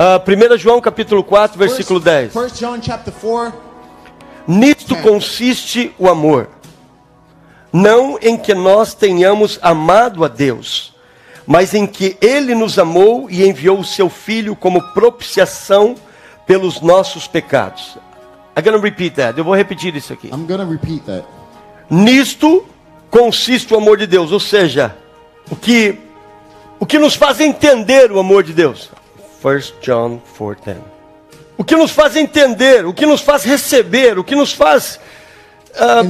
Ah, 1 João capítulo 4, versículo 10. 1 John chapter 4. Nisto consiste o amor. Não em que nós tenhamos amado a Deus, mas em que Ele nos amou e enviou o seu Filho como propiciação pelos nossos pecados. I'm gonna repeat that. Eu vou repetir isso aqui. I'm to repeat that. Nisto consiste o amor de Deus, ou seja, o que o que nos faz entender o amor de Deus. 1 John 4:10. O que nos faz entender, o que nos faz receber, o que nos faz ah,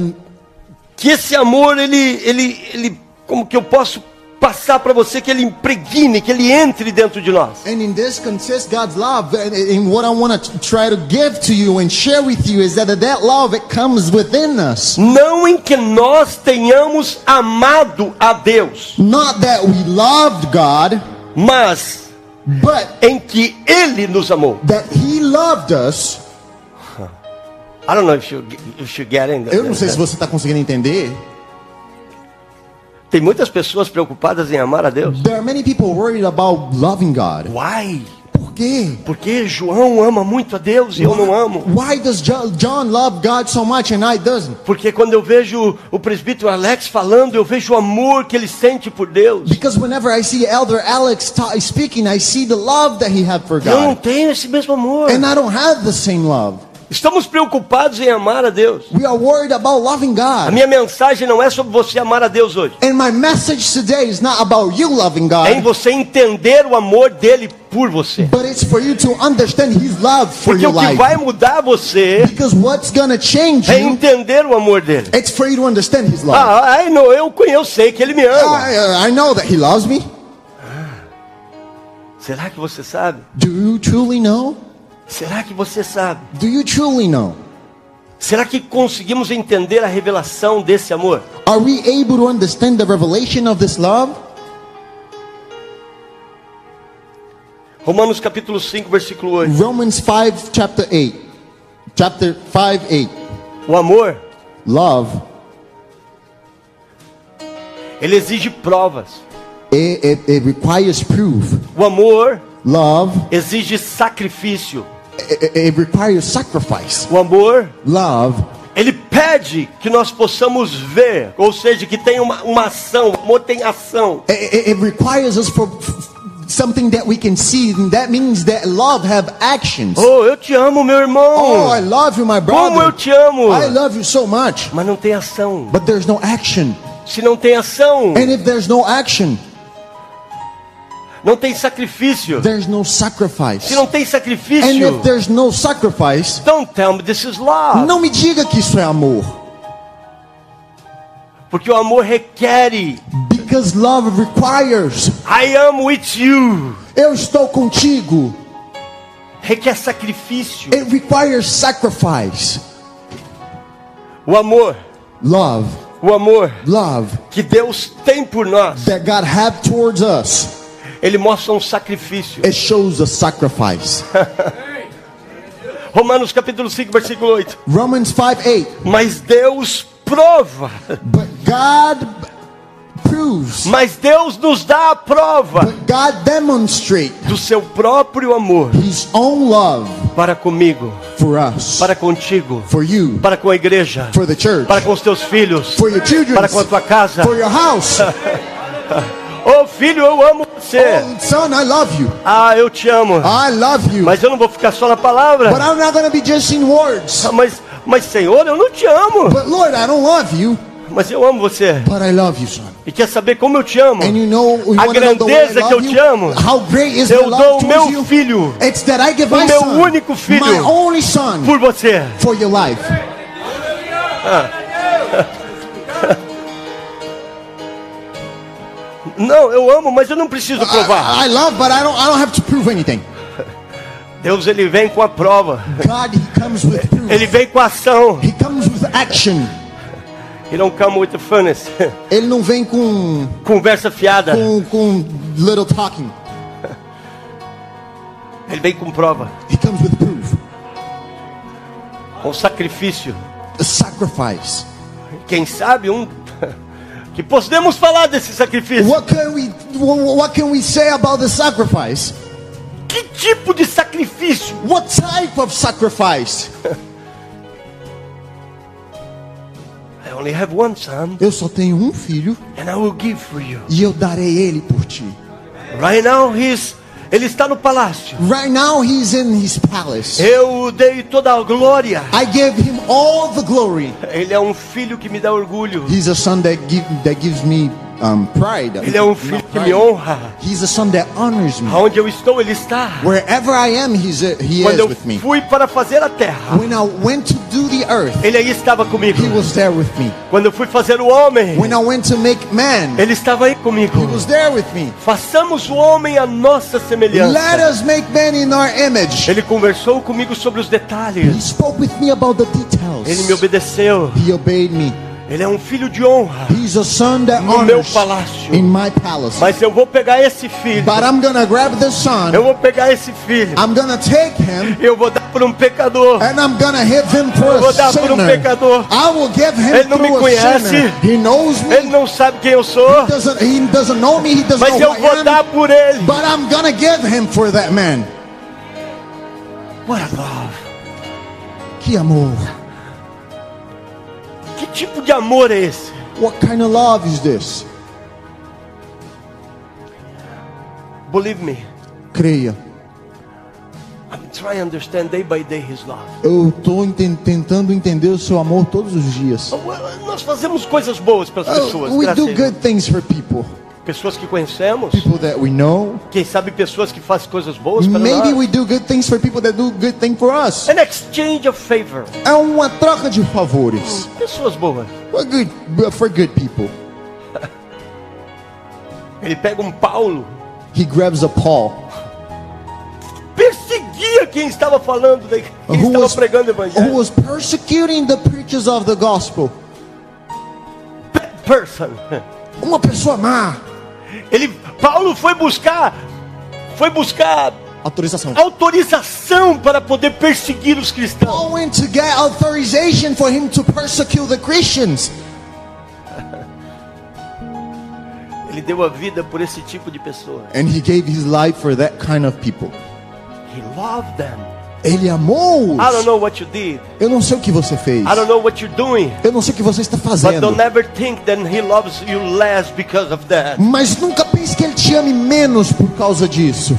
que esse amor ele ele ele como que eu posso passar para você que ele impregne, que ele entre dentro de nós. And in this consists God's love. And and what I want to try to give to you and share with you is that that love it comes within us. Não em que nós tenhamos amado a Deus, Not that we loved God, mas but em que ele nos amou. that He loved us. I don't know if you if you get it. Eu não sei se você está conseguindo entender. Tem muitas pessoas preocupadas em amar a Deus. There are many people worried about loving God. Why? Quê? Porque João ama muito a Deus e eu não amo. Why does Jo- John love God so much and I doesn't? Porque quando eu vejo o presbítero Alex falando, eu vejo o amor que ele sente por Deus. Because whenever I see Elder Alex speaking, I see the love that he had for Eu não God. tenho esse mesmo amor. And I don't have the same love. Estamos preocupados em amar a Deus. We are worried about loving A God. minha mensagem não é sobre você amar a Deus hoje. And my message today is not about you loving É em God, você entender o amor dele por você. but it's for you to understand His love for Porque your o que life. vai mudar você Because what's gonna change é entender o amor dele. it's for you to understand His love. Ah, ai, não, eu, eu sei que ele me ama. I, I know that He loves me. Será que você sabe? Do you truly know? Será que você sabe? Do you truly know? Será que conseguimos entender a revelação desse amor? Are we able to understand the revelation of this love? Romanos capítulo 5, versículo 8. Romans 5 chapter 8. Chapter 5 8. O amor, Love ele exige provas. it, it, it requires proof. O amor Love exige sacrifício. It, requires sacrifice. O amor, Love ele pede que nós possamos ver, ou seja, que tenha uma, uma ação. O amor tem ação. it, it- requires us for something that we can see. And that means that love have actions. Oh, eu te amo, meu Oh, I irmão. love you, my Como eu brother. te amo. I love you so much. Mas não tem ação. But there's no action. Se não tem ação, And if there's no action, não tem sacrifício. there's no sacrifice. Se não tem And sacrifício, if there's no sacrifice, don't tell me this is love. não me diga que isso é amor. Porque o amor requer. Because love requires. I am with you. Eu estou contigo. Requer sacrifício. It requires sacrifice. O amor, Love, o amor love que Deus tem por nós, that God have towards us. Ele mostra um sacrifício. It shows a sacrifice. Romanos capítulo 5, versículo 8. Romans 5 8. Mas Deus prova. But God proves, Mas Deus nos dá a prova but God demonstrate do seu próprio amor His own love para comigo, for us, para contigo, for you, para com a igreja, for the church, para com os teus filhos, for your children, para com a tua casa. for your house. Filho, eu amo você. Oh, son, I love you. Ah, eu te amo. I love you. Mas eu não vou ficar só na But palavra. I'm not going to be just in words. Ah, Mas, mas Senhor, eu não te amo. But Lord, I don't love you, Mas eu amo você. but I love you, son. E quer saber como eu te amo? And you know, you A grandeza que eu te amo. How great is Eu dou love o meu you? filho It's that I give o my meu son, único filho, my only son, por você. for your life. Não, eu amo, mas eu não preciso provar. I, I love, but I don't. I don't have to prove anything. Deus ele vem com a prova. God, He comes with proof. Ele vem com a ação. He comes with action. He don't come with the funness. Ele não vem com Conversa fiada. com, com little talking. Ele vem com prova, He comes with proof. com sacrifício. A sacrifice. Quem sabe um que podemos falar desse sacrifício. What can we what can we say about the sacrifice? Que tipo de sacrifício What type of sacrifice? I only have one son, Eu só tenho um filho and I will give for you. e eu darei ele por ti. Right now, he's, ele está no palácio. Right now he's in his palace. Eu dei toda a glória. I him all the glory. Ele é um filho que me dá orgulho. He's a son that give that gives me um, pride. Ele é um filho que me honra. He's a son that honors me. Aonde eu estou, ele está. Wherever I am, he's a, he Quando is eu with me. fui para fazer a terra, When I went to do the earth, ele aí estava comigo. he was there with me. Quando eu fui fazer o homem, When I went to make man, ele estava aí comigo. he was there with me. Façamos o homem a nossa Let semelhança. us make man in our image. Ele conversou comigo sobre os He detalhes. spoke with me about the Ele me details. obedeceu. He obeyed me. Ele é um filho de honra He's a son that no meu palácio. in my palace. Mas eu vou pegar esse filho. But I'm gonna grab the son. Eu vou pegar esse filho. I'm gonna take him Eu vou dar para um pecador. and I'm gonna give him for Eu vou a dar para um pecador. I will give him Ele não me conhece. He knows me. Ele não sabe quem eu sou, He doesn't, he doesn't know me. He doesn't mas know eu vou dar por ele. But I'm gonna give him for that man. What a love. Que amor. Que tipo de amor é esse? What kind of love is this? Believe me, Creia. I'm trying to understand day by day his love. Eu estou tentando entender o seu amor todos os dias. Nós fazemos coisas boas para as pessoas, Oh, we graças a do good things for people. Pessoas que conhecemos, know. quem sabe pessoas que fazem coisas boas para Maybe nós. we do good things for people that do good thing for us. An exchange of favor. É uma troca de favores. Pessoas boas. For good, for good people. Ele pega um Paulo, He grabs a Paul perseguia quem estava falando, quem who estava was, pregando o who evangelho. was persecuting the preachers of the gospel. Person. Uma pessoa má. Ele, Paulo foi buscar, foi buscar Autorização. autorização para poder perseguir os cristãos. Paul went to get authorization for him to persecute the Christians. Ele deu a vida por esse tipo de pessoa. And he gave his life for that kind of people. He loved them. Ele amou. I don't know what you did. Eu não sei o que você fez. I don't know what you're doing. Eu não sei o que você está But fazendo. don't ever think that he loves you less because of that. Mas nunca pense que ele te ame menos por causa disso.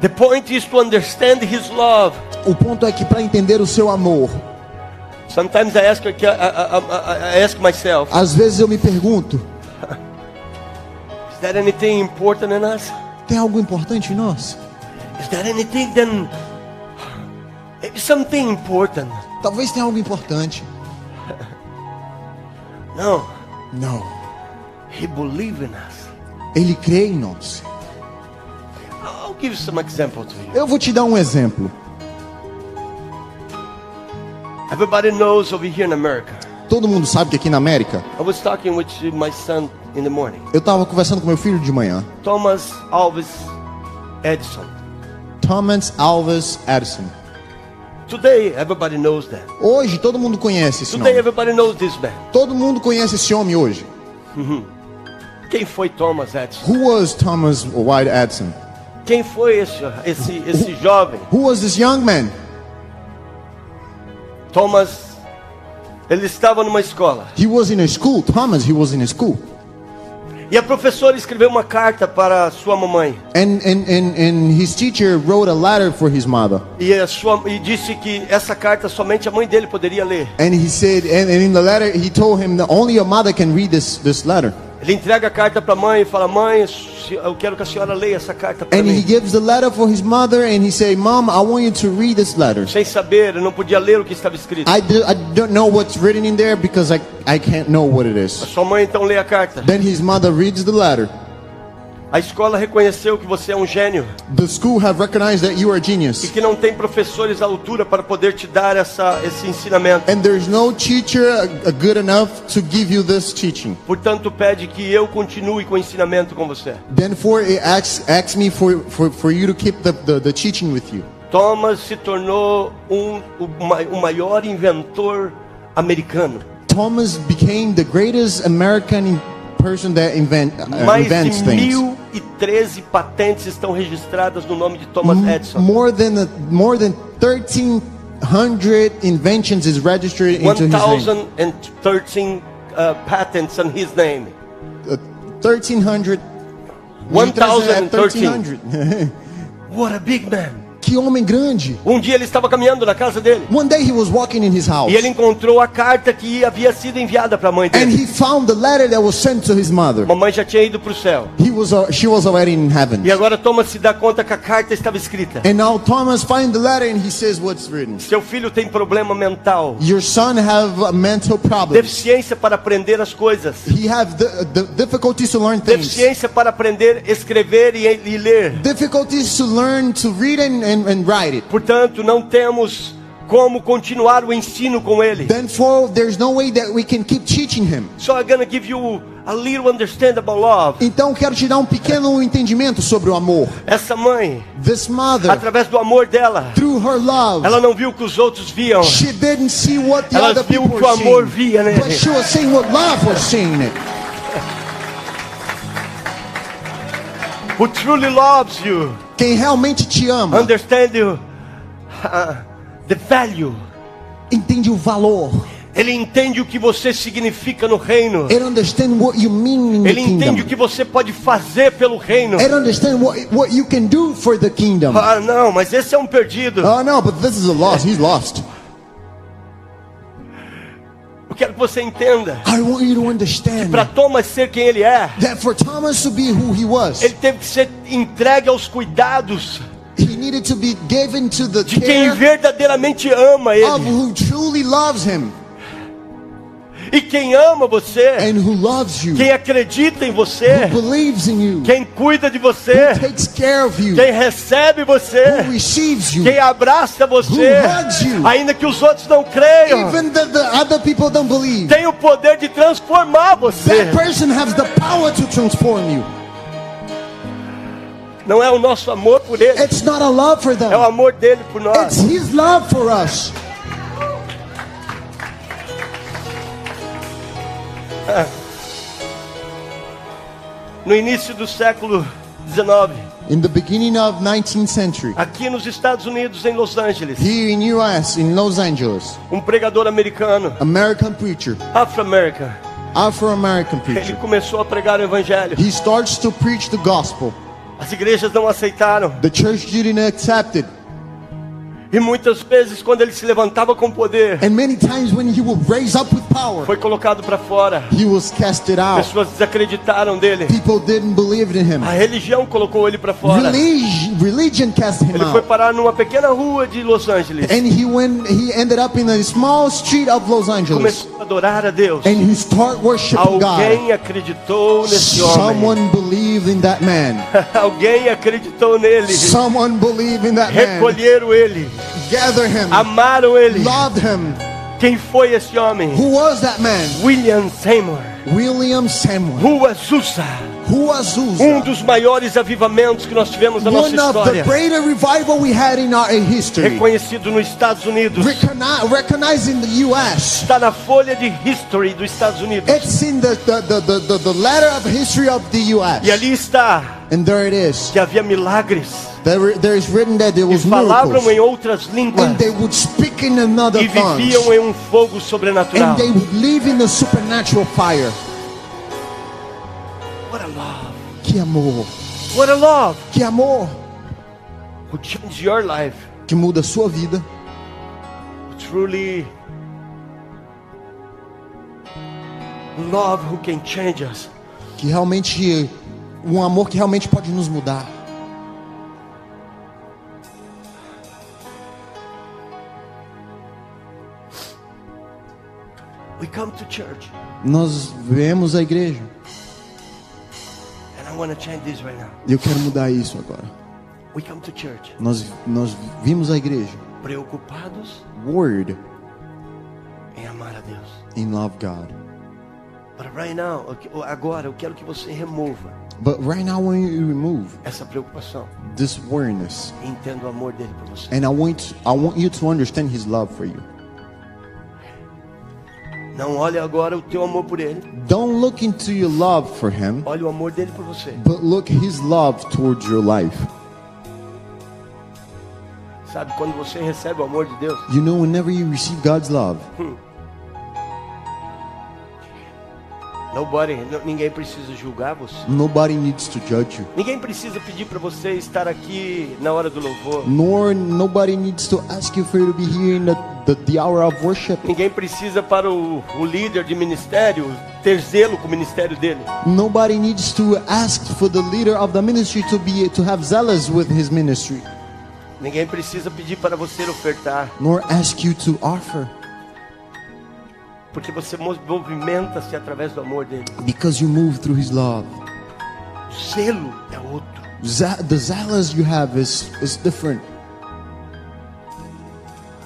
The point is to understand his love. O ponto é que para entender o seu amor, Sometimes I ask, I, I, I, I ask myself, às vezes eu me pergunto: is there anything important in us? tem algo importante em nós? Is there anything then? Maybe something important. Talvez tenha algo importante. No, Não. he believes in us. Ele crê em nós. I'll give some example to you. Eu vou te dar um exemplo. Everybody knows over here in America. Todo mundo sabe que aqui na América, I was talking with my son in the morning. eu estava conversando com meu filho de manhã. Thomas Alves Edison. Thomas Alves Edison. Today, everybody knows that. Hoje todo mundo conhece esse Today, nome. everybody knows this man. Todo mundo conhece esse homem hoje. Quem foi Thomas Edison? Who was Thomas White Edison? Quem foi esse, esse, esse jovem? Who was this young man? Thomas, ele estava numa escola. He was in a school. Thomas, he was in a school. E a professora escreveu uma carta para sua mamãe. And, and, and, and his teacher wrote a letter for his mother. E, a sua, e disse que essa carta somente a mãe dele poderia ler. And he said, and, and in the letter, he told him that only your mother can read this, this letter. Ele entrega a carta para a mãe e fala: Mãe, eu quero que a senhora leia essa carta para And he mim. gives the letter for his mother, and he say, Mom, I want you to read this letter. Sem saber, eu não podia ler o que estava escrito. I, do, I don't know what's written in there because I, I can't know what it is. Sua mãe então lê a carta. Then his mother reads the letter. A escola reconheceu que você é um gênio The school have recognized that you are a e genius. que não tem professores à altura para poder te dar essa, esse ensinamento. And there's no teacher uh, good enough to give you this teaching. Portanto, pede que eu continue com o ensinamento com você. Then for it asks, asks me for, for, for you to keep the, the, the teaching with you. Thomas se tornou um, o, ma- o maior inventor americano. Thomas became the greatest American person that invent, uh, Mais invents de things. 1013 patentes estão registradas no nome de Thomas Edison. More than a, more than 1300 inventions is registered into his name. 1013 uh, patents on his name. Uh, 1300 1013. 1300. What a big man. Que homem grande. Um dia ele estava caminhando na casa dele One day he was walking in his house e ele encontrou a carta que havia sido enviada para a mãe and dele. he found the letter that was sent to his mother. Mamãe já tinha ido para o céu. He was uh, she was already in heaven. E agora Thomas se dá conta que a carta estava escrita. And now Thomas finds the letter and he says what's written. Seu filho tem problema mental, Your son have uh, mental problems. deficiência para aprender as coisas, He have the, the difficulties to learn things. deficiência para aprender a escrever e, e ler. Difficulties to learn to read and, and, and write it. Portanto, não temos como continuar o ensino com ele. Therefore, there's no way that we can keep teaching him. So I'm gonna give you a little understand about love. Então, quero te dar um pequeno entendimento sobre o amor. Essa mãe, This mother, através do amor dela, through her love, ela não viu o que os outros viam. she didn't see what the Ela other viu people o que o amor seeing, via nele. but she was seeing what love was seeing it. Who truly loves you, Quem realmente te ama, understand you, uh, the value. entende o valor. Ele entende o que você significa no reino. It understand what you mean in the Ele entende o que você pode fazer pelo reino. Understand what what you can do for the kingdom. Ah, não, mas esse é um perdido. Oh no, but this is a loss. He's lost. Quero que você entenda. I want you to understand Para Thomas ser quem ele é, that for Thomas to be who he was, ele teve que ser entregue aos cuidados he needed to be given to the de quem verdadeiramente ama of ele. who truly loves him E quem ama você, and who loves you, quem acredita em você, believes in you, quem cuida de você, you, quem recebe who você, receives you, quem abraça você, Who hugs you. ainda que os outros não creiam, even the, the other people don't believe. tem o poder de transformar você. That person has the power to transform you. Não é o nosso amor por ele, It's é o amor dele por It's nós. his love for us. No início do século 19, In the beginning of 19th century, aqui nos Estados Unidos, em Los Angeles, here in US, in Los Angeles, um pregador americano, American preacher, afro-americano, Afro-American ele preacher, começou a pregar o evangelho. he starts to preach the gospel. As igrejas não aceitaram. The church didn't accept it. E muitas vezes, quando ele se levantava com poder, And many times when he would raise up with power, foi colocado para fora. he was casted out. Pessoas desacreditaram dele. People didn't believe in him. A religião colocou ele para fora. Relig- religion cast him Ele foi out. parar numa pequena rua de Los Angeles. And he went he ended up in a small street of Los Angeles. Começou a adorar a Deus. And he started worshiping God. Alguém acreditou nesse homem. Someone believed in that man. Alguém acreditou nele. Someone believed in that man. Recolheram ele. Him. Amaram ele. Loved him. Quem foi esse homem? Who was that man? William Seymour. William Samuel. Rua Susa. Um dos maiores avivamentos que nós tivemos na nossa One of the história. greater revival we had in our history. Reconhecido nos Estados Unidos. Está na folha de history dos Estados Unidos. It's in the, the, the, the, the, the letter of history of the U.S. E ali está And there it is. que havia milagres. There, there is written that there E was falavam miracles. em outras línguas. And they would speak in another E viviam em um fogo sobrenatural. And they would live in the supernatural fire. Que amor. What a love. Que amor. Who changed your life. Que muda a sua vida. Truly love who can change us. Que realmente. Um amor que realmente pode nos mudar. We come to church. Nós vemos a igreja. Eu quero mudar isso agora. We come to church Nós, nós vimos a igreja. preocupados Word em amar a Deus. in love God. But right now, agora eu quero que você remova But right now, when you remove essa preocupação this awareness, e entenda o amor dele por você. and I want, I want you to understand His love for you. Não olhe agora o teu amor por ele. Don't look into your love for him, Olhe o amor dele por você. but look his love towards your life. Sabe, quando você recebe o amor de Deus, You know, whenever you receive God's love, nobody, ninguém precisa julgar você. nobody needs to judge you. Ninguém precisa pedir para você estar aqui na hora do louvor. Nor nobody needs to ask you for you to be here in the, the, the hour of worship. Ninguém precisa para o, o líder de ministério ter zelo com o ministério dele. Nobody needs to ask for the leader of the ministry to be to have zealous with his ministry, Ninguém precisa pedir para você ofertar, nor ask you to offer, porque você mo- movimenta-se através do amor dele. because you move through his love. O zelo é outro. The zealous you have is is different.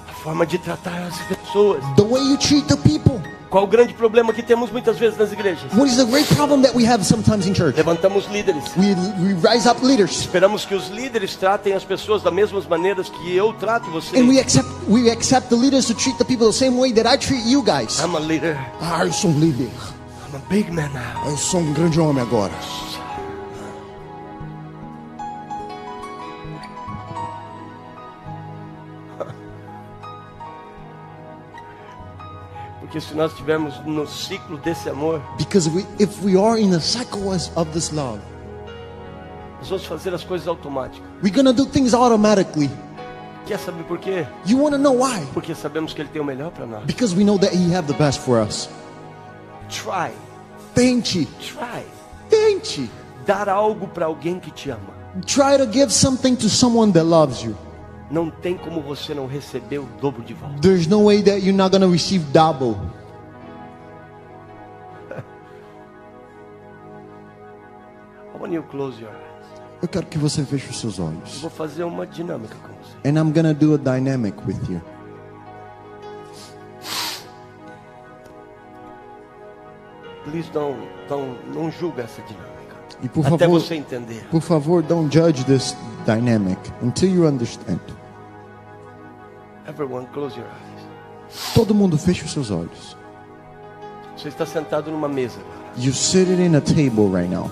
A forma de tratar as pessoas. The way you treat the people. Qual o grande problema que temos muitas vezes nas igrejas? What is the great problem that we have sometimes in church? Levantamos líderes. We we rise up leaders Esperamos que os líderes tratem as pessoas das mesmas maneiras que eu trato você. and we accept we accept the leaders to treat the people the same way that I treat you guys. I'm a leader. Ah, eu sou um líder. I'm a big man now. Eu sou um grande homem agora. Porque se nós estivermos no ciclo desse amor, Because we, if we are in the cycle of this love, nós vamos fazer as coisas automáticas. we're gonna do things automatically. Quer saber por quê? You wanna know why? Porque sabemos que Ele tem o melhor para nós. Because we know that He have the best for us. Try, Tente, try. tente. Dar algo para alguém que te ama. Try to give something to someone that loves you. Não tem como você não receber o dobro de volta. There's no way that you're not gonna receive double. I want you to close your eyes. Eu quero que você feche os seus olhos. Vou fazer uma dinâmica com você. And I'm gonna do a dynamic with you. Please don't, don't, não julga essa dinâmica. E por Até favor, você entender. por favor, don't judge this dynamic until you understand. Everyone, close your eyes. Todo mundo feche os seus olhos. Você está sentado numa mesa. You're sitting in a table right now,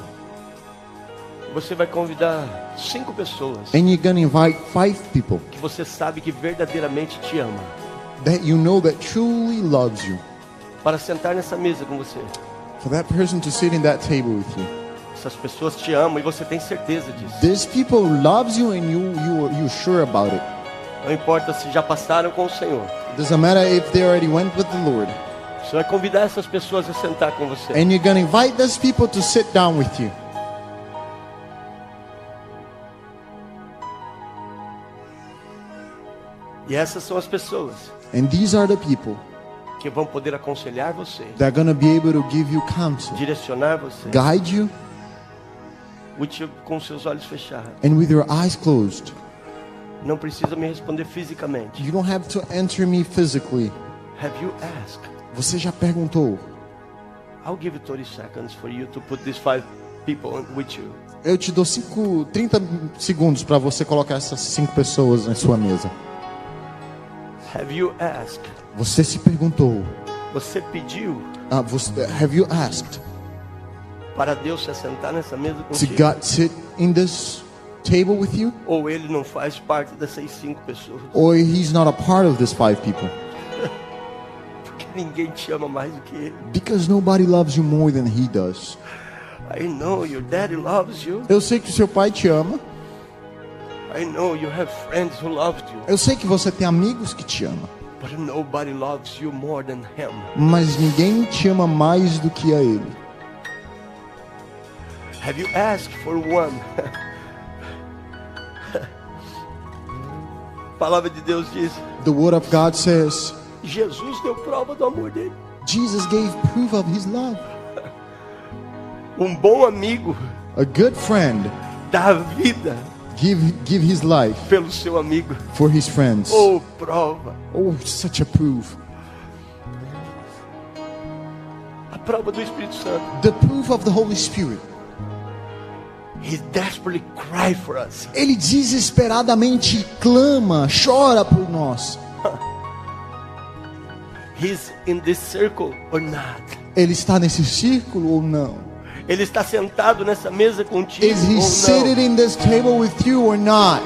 Você vai convidar cinco pessoas and you're gonna invite five people que você sabe que verdadeiramente te ama that you know that truly loves you. para sentar nessa mesa com você. For that person to sit in that table with you. Essas pessoas te amam e você tem certeza disso. These people loves you and you you you're sure about it. Não importa se já passaram com o Senhor. Doesn't matter if they already went with the Lord. Você vai convidar essas pessoas a sentar com você. And you're gonna invite those people to sit down with you. E essas são as pessoas And these are the people que vão poder aconselhar você, that are gonna be able to give you counsel, direcionar você, guide you, with you- com seus olhos fechados. and with your eyes closed. Não precisa me responder fisicamente. You don't have to answer me physically. Have you asked? Você já perguntou? I'll give you 30 seconds for you to put these five people with you. Eu te dou cinco, 30 segundos para você colocar essas cinco pessoas na sua mesa. Have you asked? Você se perguntou? Você pediu Ah, você, have you asked para Deus se assentar nessa mesa to contigo? God sit in this table with you? Ou ele não faz parte dessas cinco pessoas? Or he's not a part of these five people? Porque ninguém te ama mais do que ele. Because nobody loves you more than he does. I know your daddy loves you. Eu sei que o seu pai te ama. I know you have friends who loved you. Eu sei que você tem amigos que te amam. But nobody loves you more than him. Mas ninguém te ama mais do que a ele. Have you asked for one? palavra de Deus diz: The word of God says, Jesus deu prova do amor dele. Jesus gave proof of his love. Um bom amigo A good friend dá vida give give his life pelo seu amigo. for his friends. Oh, prova. Oh, such a proof. A prova do Espírito Santo. The proof of the Holy Spirit. Ele desesperadamente clama, chora por nós. He's in this circle or not? Ele está nesse círculo ou não? Ele está sentado nessa mesa contigo Is he ou não? in this table with you or not?